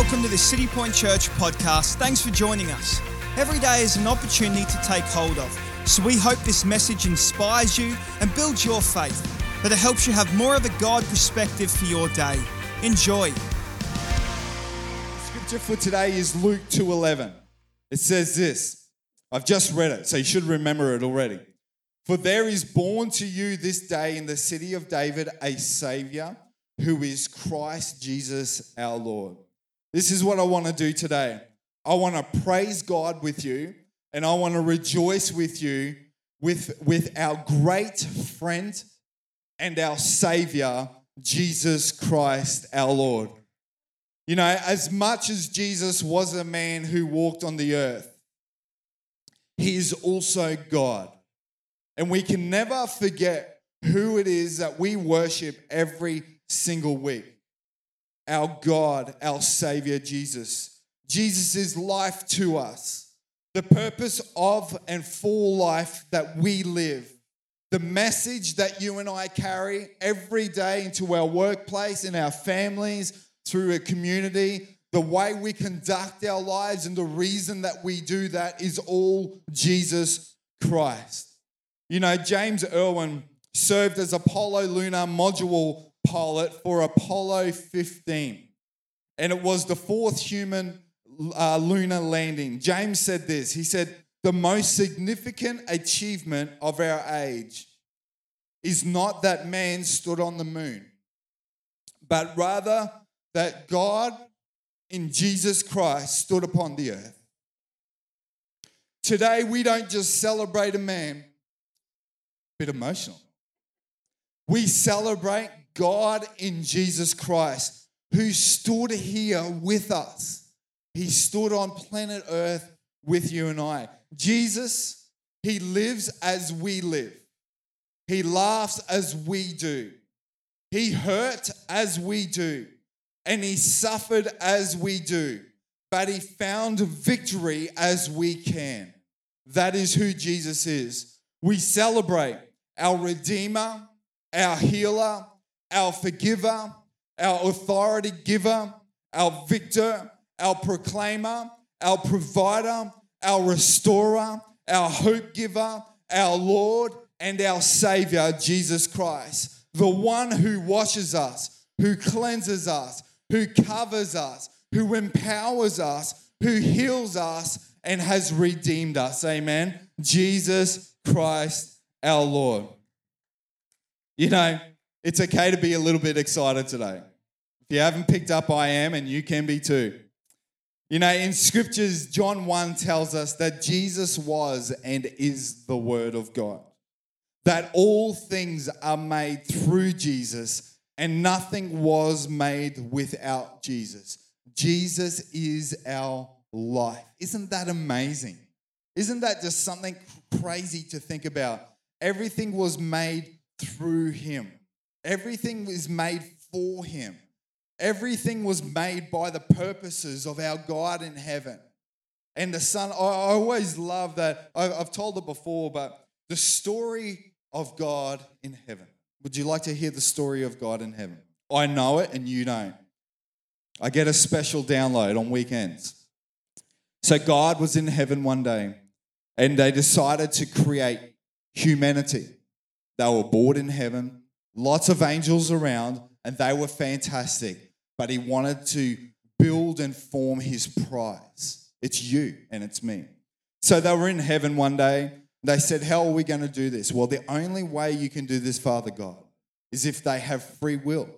welcome to the City Point Church podcast. Thanks for joining us. Every day is an opportunity to take hold of, so we hope this message inspires you and builds your faith, that it helps you have more of a God perspective for your day. Enjoy. Scripture for today is Luke 2:11. It says this. I've just read it, so you should remember it already. For there is born to you this day in the city of David a savior who is Christ Jesus our Lord. This is what I want to do today. I want to praise God with you and I want to rejoice with you with, with our great friend and our Savior, Jesus Christ our Lord. You know, as much as Jesus was a man who walked on the earth, he is also God. And we can never forget who it is that we worship every single week our God, our Savior, Jesus. Jesus is life to us, the purpose of and for life that we live. The message that you and I carry every day into our workplace, in our families, through a community, the way we conduct our lives, and the reason that we do that is all Jesus Christ. You know, James Irwin served as Apollo lunar module pilot for Apollo 15. And it was the fourth human uh, lunar landing. James said this He said, The most significant achievement of our age is not that man stood on the moon, but rather that God in Jesus Christ stood upon the earth. Today, we don't just celebrate a man, bit emotional. We celebrate God in Jesus Christ who stood here with us. He stood on planet Earth with you and I. Jesus, He lives as we live, He laughs as we do, He hurt as we do, and He suffered as we do, but He found victory as we can. That is who Jesus is. We celebrate our Redeemer, our Healer, our forgiver, our authority giver, our victor, our proclaimer, our provider, our restorer, our hope giver, our Lord, and our Savior, Jesus Christ. The one who washes us, who cleanses us, who covers us, who empowers us, who heals us, and has redeemed us. Amen. Jesus Christ, our Lord. You know, it's okay to be a little bit excited today. If you haven't picked up, I am, and you can be too. You know, in scriptures, John 1 tells us that Jesus was and is the Word of God, that all things are made through Jesus, and nothing was made without Jesus. Jesus is our life. Isn't that amazing? Isn't that just something crazy to think about? Everything was made through Him. Everything was made for him. Everything was made by the purposes of our God in heaven. And the Son, I always love that. I've told it before, but the story of God in heaven. Would you like to hear the story of God in heaven? I know it and you don't. I get a special download on weekends. So, God was in heaven one day and they decided to create humanity. They were bored in heaven lots of angels around, and they were fantastic. But he wanted to build and form his prize. It's you and it's me. So they were in heaven one day. They said, How are we going to do this? Well, the only way you can do this, Father God, is if they have free will.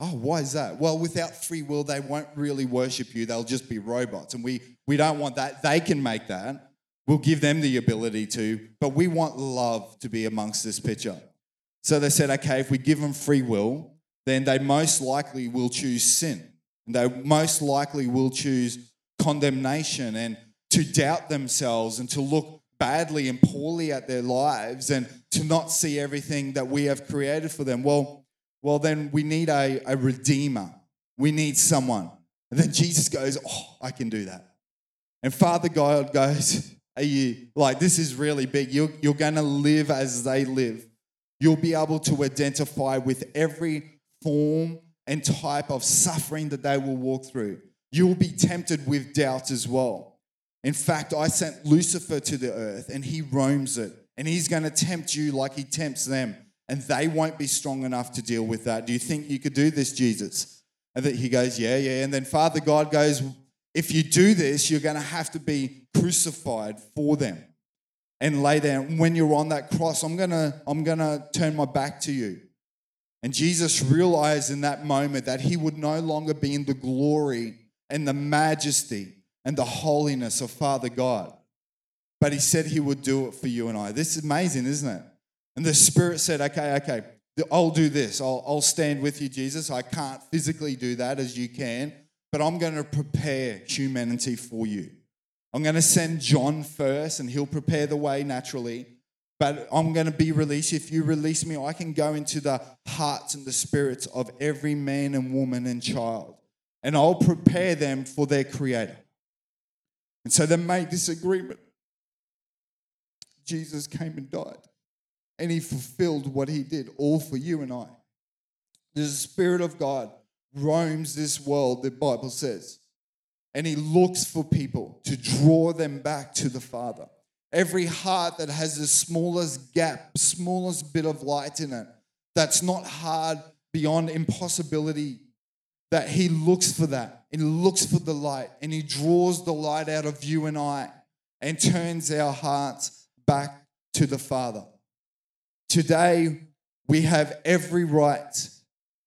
Oh, why is that? Well, without free will, they won't really worship you. They'll just be robots. And we, we don't want that. They can make that. We'll give them the ability to, but we want love to be amongst this picture. So they said, okay, if we give them free will, then they most likely will choose sin. And they most likely will choose condemnation and to doubt themselves and to look badly and poorly at their lives and to not see everything that we have created for them. Well, well, then we need a, a redeemer. We need someone. And then Jesus goes, Oh, I can do that. And Father God goes, Are you like, this is really big. You're, you're to live as they live. You'll be able to identify with every form and type of suffering that they will walk through. you will be tempted with doubt as well. In fact, I sent Lucifer to the earth and he roams it, and he's going to tempt you like he tempts them, and they won't be strong enough to deal with that. Do you think you could do this, Jesus? And that he goes, Yeah, yeah. And then Father God goes, If you do this, you're going to have to be crucified for them and lay down. When you're on that cross, I'm to I'm to turn my back to you. And Jesus realized in that moment that he would no longer be in the glory and the majesty and the holiness of Father God. But he said he would do it for you and I. This is amazing, isn't it? And the Spirit said, Okay, okay, I'll do this. I'll, I'll stand with you, Jesus. I can't physically do that as you can, but I'm going to prepare humanity for you. I'm going to send John first, and he'll prepare the way naturally. But I'm going to be released. If you release me, I can go into the hearts and the spirits of every man and woman and child, and I'll prepare them for their Creator. And so they made this agreement. Jesus came and died, and he fulfilled what he did, all for you and I. The Spirit of God roams this world, the Bible says, and he looks for people to draw them back to the Father. Every heart that has the smallest gap, smallest bit of light in it, that's not hard beyond impossibility, that he looks for that. He looks for the light and he draws the light out of you and I and turns our hearts back to the Father. Today, we have every right.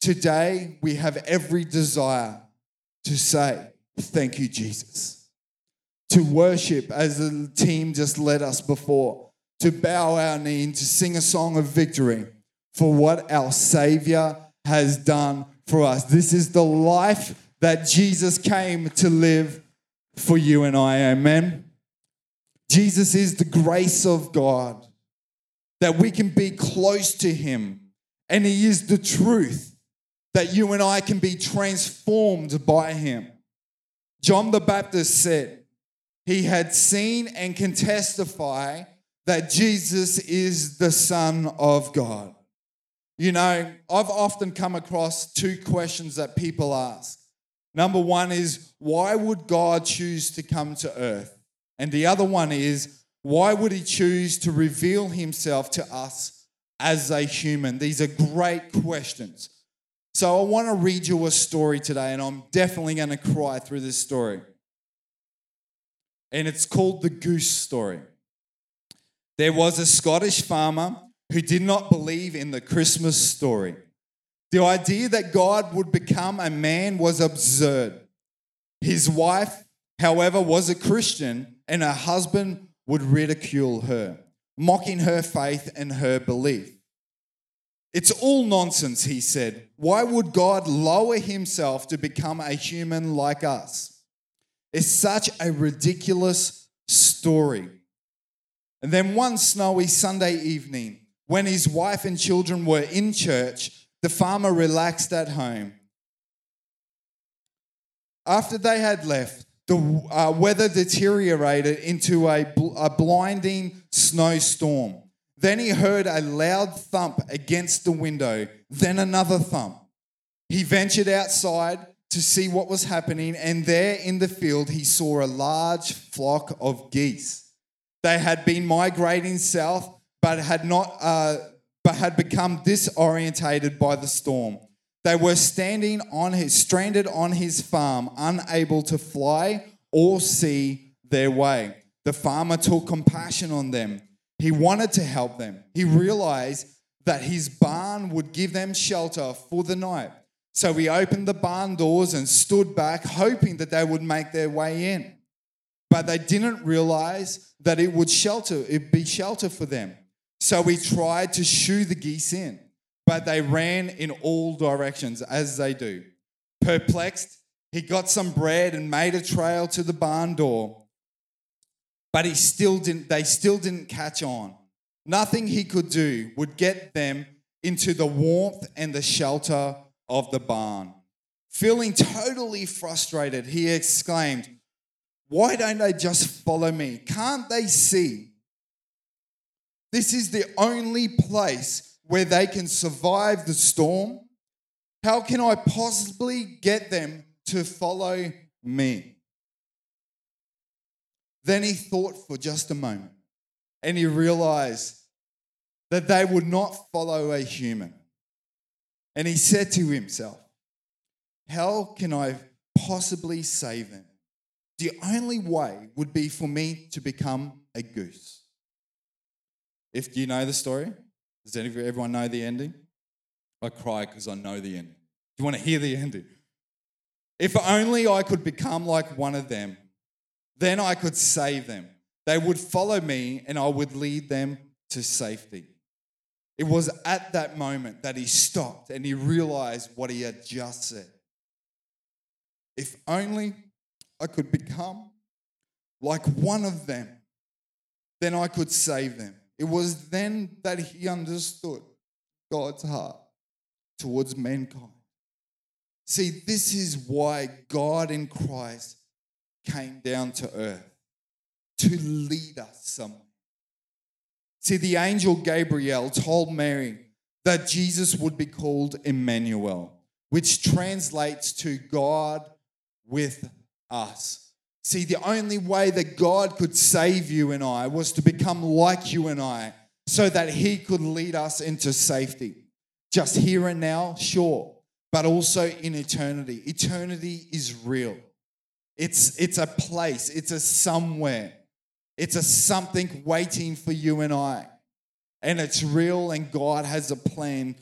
Today, we have every desire to say, Thank you, Jesus. To worship as the team just led us before, to bow our knee and to sing a song of victory for what our Savior has done for us. This is the life that Jesus came to live for you and I. Amen. Jesus is the grace of God that we can be close to Him, and He is the truth that you and I can be transformed by Him. John the Baptist said he had seen and can testify that Jesus is the Son of God. You know, I've often come across two questions that people ask. Number one is, why would God choose to come to earth? And the other one is, why would he choose to reveal himself to us as a human? These are great questions. So I want to read you a story today, and I'm definitely going to cry through this story. And it's called the Goose Story. There was a Scottish farmer who did not believe in the Christmas story. The idea that God would become a man was absurd. His wife however, was a Christian, and her husband would ridicule her, mocking her faith and her belief. It's all nonsense, he said. Why would God lower himself to become a human like us? It's such a ridiculous story. And then one snowy Sunday evening, when his wife and children were in church, the farmer relaxed at home. After they had left, the uh, weather deteriorated into a, bl- a blinding snowstorm. Then he heard a loud thump against the window, then another thump. He ventured outside to see what was happening, and there in the field he saw a large flock of geese. They had been migrating south, but had not, uh, but had become disorientated by the storm. They were standing on his, stranded on his farm, unable to fly or see their way. The farmer took compassion on them. He wanted to help them. He realized that his barn would give them shelter for the night. So he opened the barn doors and stood back, hoping that they would make their way in. But they didn't realize that it would shelter, it'd be shelter for them. So he tried to shoo the geese in but they ran in all directions as they do. Perplexed, he got some bread and made a trail to the barn door. But he still didn't, they still didn't catch on. Nothing he could do would get them into the warmth and the shelter of the barn. Feeling totally frustrated, he exclaimed, Why don't they just follow me? Can't they see? This is the only place where they can survive the storm? How can I possibly get them to follow me. Then he thought for just a moment and he realized that they would not follow a human. And he said to himself, How can I possibly save them? The only way would be for me to become a goose. If you know the story, does everyone know the ending? I cry because I know the ending. Do you want to hear the ending? If only I could become like one of them, then I could save them. They would follow me and I would lead them to safety. It was at that moment that he stopped and he realized what he had just said. If only I could become like one of them, then I could save them. It was then that he understood God's heart towards mankind. See, this is why God in Christ came down to earth to lead us somewhere. See, the angel Gabriel told Mary that Jesus would be called Emmanuel, which translates to God with us. See, the only way that God could save you and I was to become like you and I so that He could lead us into safety. Just here and now, sure, but also in eternity. Eternity is real. It's, it's a place, it's a somewhere, it's a something waiting for you and I. And it's real, and God has a plan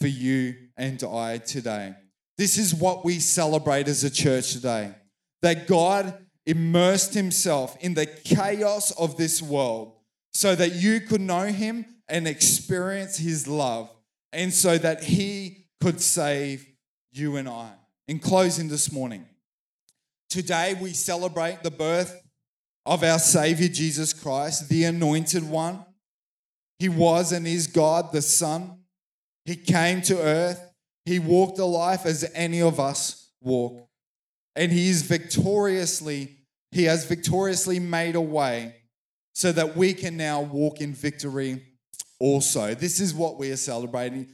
for you and I today. This is what we celebrate as a church today that God immersed himself in the chaos of this world so that you could know him and experience his love, and so that he could save you and I. In closing this morning, today we celebrate the birth of our Savior Jesus Christ, the Anointed One. He was and is God the Son. He came to earth. He walked a life as any of us walk. And he is victoriously, he has victoriously made a way so that we can now walk in victory also. This is what we are celebrating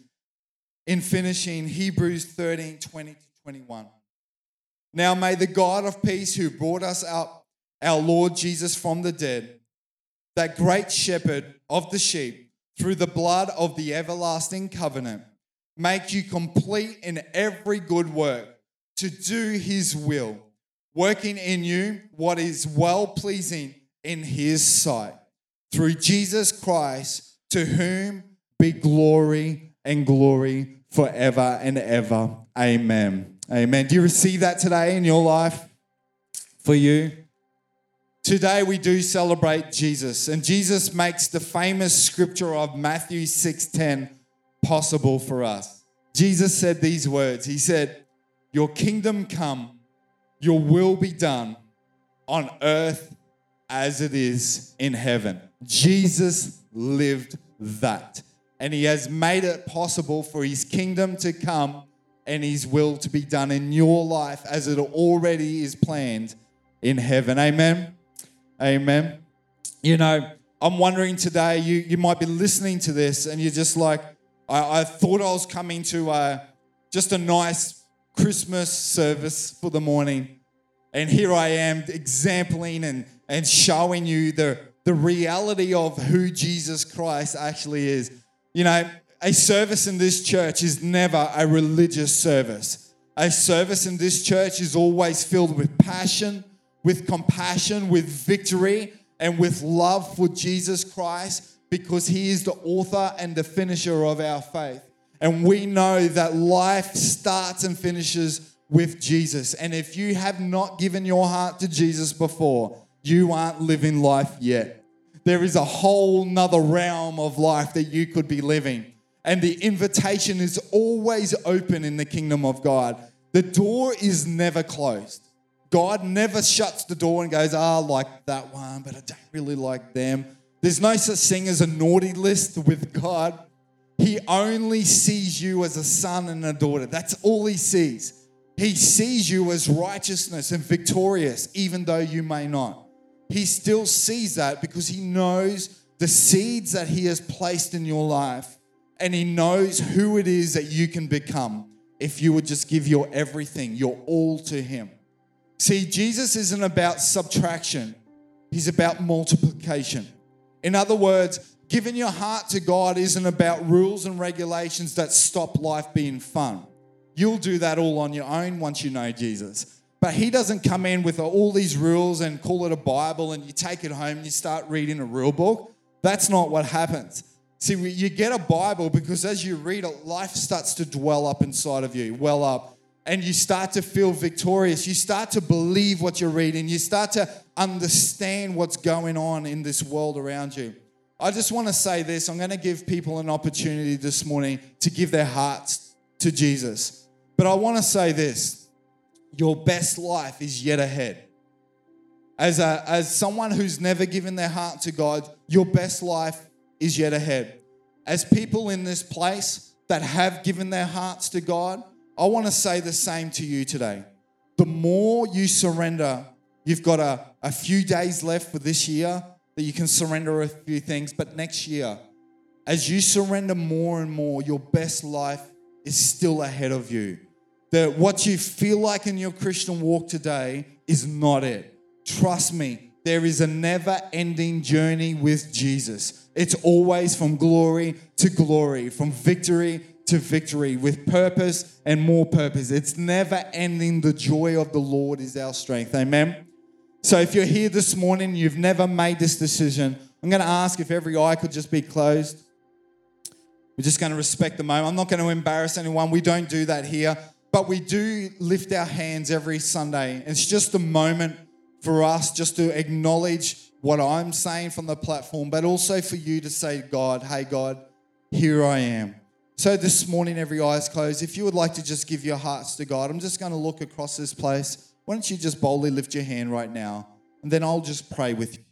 in finishing Hebrews 13 20 to 21. Now may the God of peace who brought us out, our Lord Jesus from the dead, that great shepherd of the sheep, through the blood of the everlasting covenant, make you complete in every good work to do his will, working in you what is well pleasing in his sight. Through Jesus Christ, to whom be glory and glory forever and ever. Amen. Amen. Do you receive that today in your life for you? Today we do celebrate Jesus, and Jesus makes the famous scripture of Matthew 6:10 possible for us. Jesus said these words. He said, "Your kingdom come, your will be done on earth as it is in heaven." Jesus lived that. And he has made it possible for his kingdom to come and his will to be done in your life as it already is planned in heaven. Amen. Amen. You know, I'm wondering today, you, you might be listening to this and you're just like, I, I thought I was coming to uh, just a nice Christmas service for the morning. And here I am exempling and, and showing you the, the reality of who Jesus Christ actually is. You know, a service in this church is never a religious service. A service in this church is always filled with passion, with compassion, with victory, and with love for Jesus Christ because He is the author and the finisher of our faith. And we know that life starts and finishes with Jesus. And if you have not given your heart to Jesus before, you aren't living life yet. There is a whole nother realm of life that you could be living. And the invitation is always open in the kingdom of God. The door is never closed. God never shuts the door and goes, ah, like that one, but I don't really like them. There's no such thing as a naughty list with God. He only sees you as a son and a daughter. That's all he sees. He sees you as righteousness and victorious, even though you may not he still sees that because he knows the seeds that he has placed in your life and he knows who it is that you can become if you would just give your everything, your all to him. See, Jesus isn't about subtraction, He's about multiplication. In other words, giving your heart to God isn't about rules and regulations that stop life being fun. You'll do that all on your own once you know Jesus. But He doesn't come in with all these rules and call it a Bible and you take it home and you start reading a real book. That's not what happens. See, you get a Bible because as you read it, life starts to dwell up inside of you, well up, and you start to feel victorious. You start to believe what you're reading. You start to understand what's going on in this world around you. I just want to say this I'm going to give people an opportunity this morning to give their hearts to Jesus. But I want to say this your best life is yet ahead. As, a, as someone who's never given their heart to God, your best life is yet ahead. As people in this place that have given their hearts to God, I want to say the same to you today. The more you surrender, you've got a, a few days left for this year that you can surrender a few things, but next year, as you surrender more and more, your best life is still ahead of you. That what you feel like in your Christian walk today is not it. Trust me, there is a never ending journey with Jesus. It's always from glory to glory, from victory to victory, with purpose and more purpose. It's never ending. The joy of the Lord is our strength. Amen. So if you're here this morning, you've never made this decision, I'm going to ask if every eye could just be closed. We're just going to respect the moment. I'm not going to embarrass anyone. We don't do that here. But we do lift our hands every Sunday. It's just a moment for us just to acknowledge what I'm saying from the platform, but also for you to say, God, hey, God, here I am. So this morning, every eye's closed. If you would like to just give your hearts to God, I'm just going to look across this place. Why don't you just boldly lift your hand right now? And then I'll just pray with you.